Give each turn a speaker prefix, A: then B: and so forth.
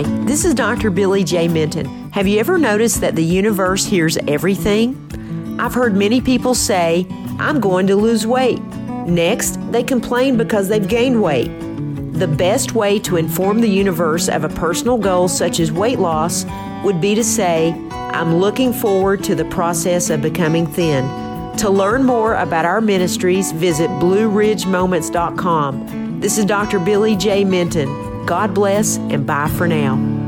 A: Hi, this is Dr. Billy J. Minton. Have you ever noticed that the universe hears everything? I've heard many people say, I'm going to lose weight. Next, they complain because they've gained weight. The best way to inform the universe of a personal goal such as weight loss would be to say, I'm looking forward to the process of becoming thin. To learn more about our ministries, visit BlueRidgeMoments.com. This is Dr. Billy J. Minton. God bless and bye for now.